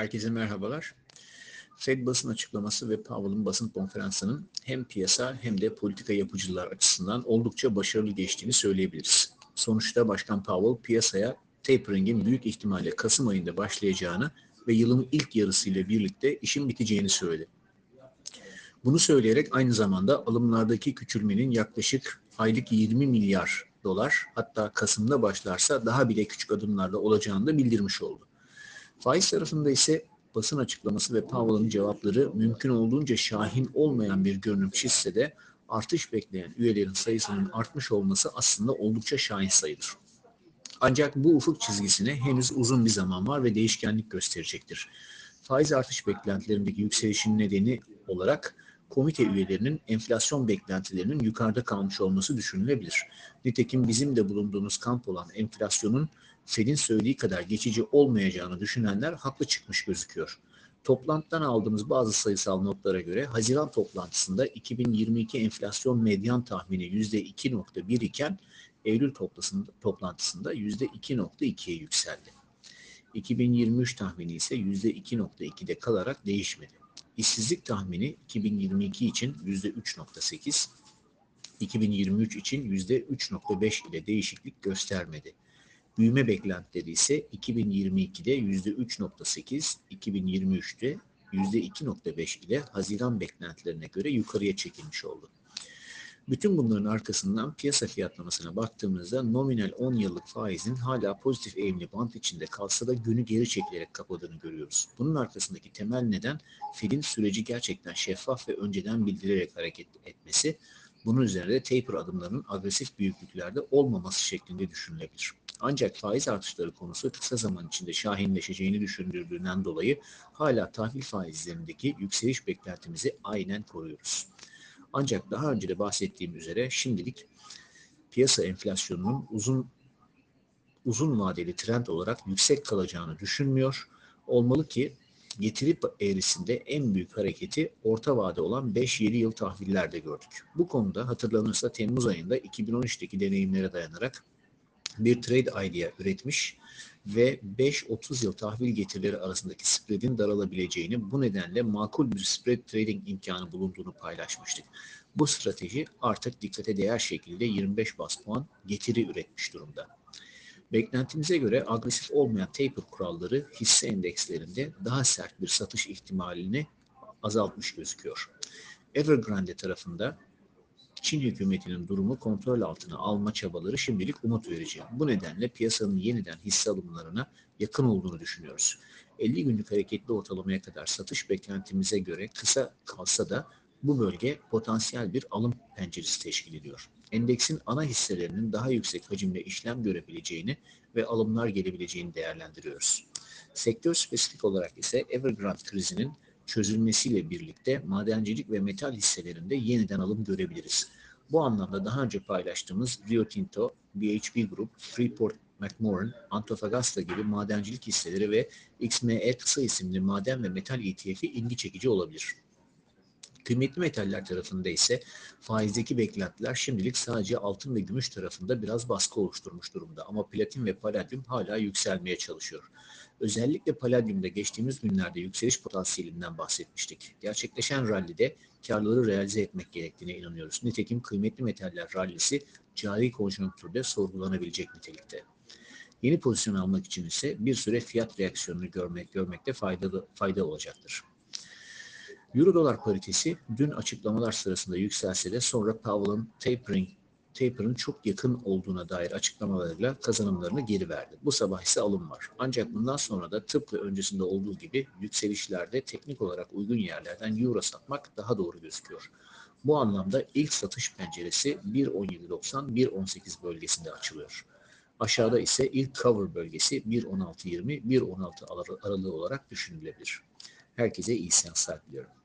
Herkese merhabalar. Fed basın açıklaması ve Powell'ın basın konferansının hem piyasa hem de politika yapıcılar açısından oldukça başarılı geçtiğini söyleyebiliriz. Sonuçta Başkan Powell piyasaya tapering'in büyük ihtimalle Kasım ayında başlayacağını ve yılın ilk yarısıyla birlikte işin biteceğini söyledi. Bunu söyleyerek aynı zamanda alımlardaki küçülmenin yaklaşık aylık 20 milyar dolar hatta Kasım'da başlarsa daha bile küçük adımlarla olacağını da bildirmiş oldu. Faiz tarafında ise basın açıklaması ve Powell'ın cevapları mümkün olduğunca şahin olmayan bir görünüm çizse de artış bekleyen üyelerin sayısının artmış olması aslında oldukça şahin sayılır. Ancak bu ufuk çizgisine henüz uzun bir zaman var ve değişkenlik gösterecektir. Faiz artış beklentilerindeki yükselişin nedeni olarak komite üyelerinin enflasyon beklentilerinin yukarıda kalmış olması düşünülebilir. Nitekim bizim de bulunduğumuz kamp olan enflasyonun Fed'in söylediği kadar geçici olmayacağını düşünenler haklı çıkmış gözüküyor. Toplantıdan aldığımız bazı sayısal notlara göre Haziran toplantısında 2022 enflasyon medyan tahmini %2.1 iken Eylül toplantısında %2.2'ye yükseldi. 2023 tahmini ise %2.2'de kalarak değişmedi. İşsizlik tahmini 2022 için %3.8, 2023 için %3.5 ile değişiklik göstermedi. Büyüme beklentileri ise 2022'de %3.8, 2023'te %2.5 ile Haziran beklentilerine göre yukarıya çekilmiş oldu. Bütün bunların arkasından piyasa fiyatlamasına baktığımızda nominal 10 yıllık faizin hala pozitif eğimli bant içinde kalsa da günü geri çekilerek kapadığını görüyoruz. Bunun arkasındaki temel neden Fed'in süreci gerçekten şeffaf ve önceden bildirerek hareket etmesi, bunun üzerine de taper adımlarının agresif büyüklüklerde olmaması şeklinde düşünülebilir. Ancak faiz artışları konusu kısa zaman içinde şahinleşeceğini düşündürdüğünden dolayı hala tahvil faizlerindeki yükseliş beklentimizi aynen koruyoruz. Ancak daha önce de bahsettiğim üzere şimdilik piyasa enflasyonunun uzun uzun vadeli trend olarak yüksek kalacağını düşünmüyor. Olmalı ki getiri eğrisinde en büyük hareketi orta vade olan 5-7 yıl tahvillerde gördük. Bu konuda hatırlanırsa Temmuz ayında 2013'teki deneyimlere dayanarak bir trade idea üretmiş ve 5-30 yıl tahvil getirileri arasındaki spreadin daralabileceğini bu nedenle makul bir spread trading imkanı bulunduğunu paylaşmıştık. Bu strateji artık dikkate değer şekilde 25 bas puan getiri üretmiş durumda. Beklentimize göre agresif olmayan taper kuralları hisse endekslerinde daha sert bir satış ihtimalini azaltmış gözüküyor. Evergrande tarafında Çin hükümetinin durumu kontrol altına alma çabaları şimdilik umut verici. Bu nedenle piyasanın yeniden hisse alımlarına yakın olduğunu düşünüyoruz. 50 günlük hareketli ortalamaya kadar satış beklentimize göre kısa kalsa da bu bölge potansiyel bir alım penceresi teşkil ediyor. Endeksin ana hisselerinin daha yüksek hacimle işlem görebileceğini ve alımlar gelebileceğini değerlendiriyoruz. Sektör spesifik olarak ise Evergrande krizinin çözülmesiyle birlikte madencilik ve metal hisselerinde yeniden alım görebiliriz. Bu anlamda daha önce paylaştığımız Rio Tinto, BHP Group, Freeport McMoran, Antofagasta gibi madencilik hisseleri ve XME kısa isimli maden ve metal ETF'i ilgi çekici olabilir. Kıymetli metaller tarafında ise faizdeki beklentiler şimdilik sadece altın ve gümüş tarafında biraz baskı oluşturmuş durumda ama platin ve paladyum hala yükselmeye çalışıyor. Özellikle paladyumda geçtiğimiz günlerde yükseliş potansiyelinden bahsetmiştik. Gerçekleşen rallide karları realize etmek gerektiğine inanıyoruz. Nitekim kıymetli metaller rallisi cari konjonktürde sorgulanabilecek nitelikte. Yeni pozisyon almak için ise bir süre fiyat reaksiyonunu görmek görmekte faydalı fayda olacaktır. Euro dolar paritesi dün açıklamalar sırasında yükselse de sonra Powell'ın tapering taper'ın çok yakın olduğuna dair açıklamalarıyla kazanımlarını geri verdi. Bu sabah ise alım var. Ancak bundan sonra da tıpkı öncesinde olduğu gibi yükselişlerde teknik olarak uygun yerlerden euro satmak daha doğru gözüküyor. Bu anlamda ilk satış penceresi 1.17.90-1.18 bölgesinde açılıyor. Aşağıda ise ilk cover bölgesi 1.16.20-1.16 aralığı olarak düşünülebilir. Herkese iyi seanslar diliyorum.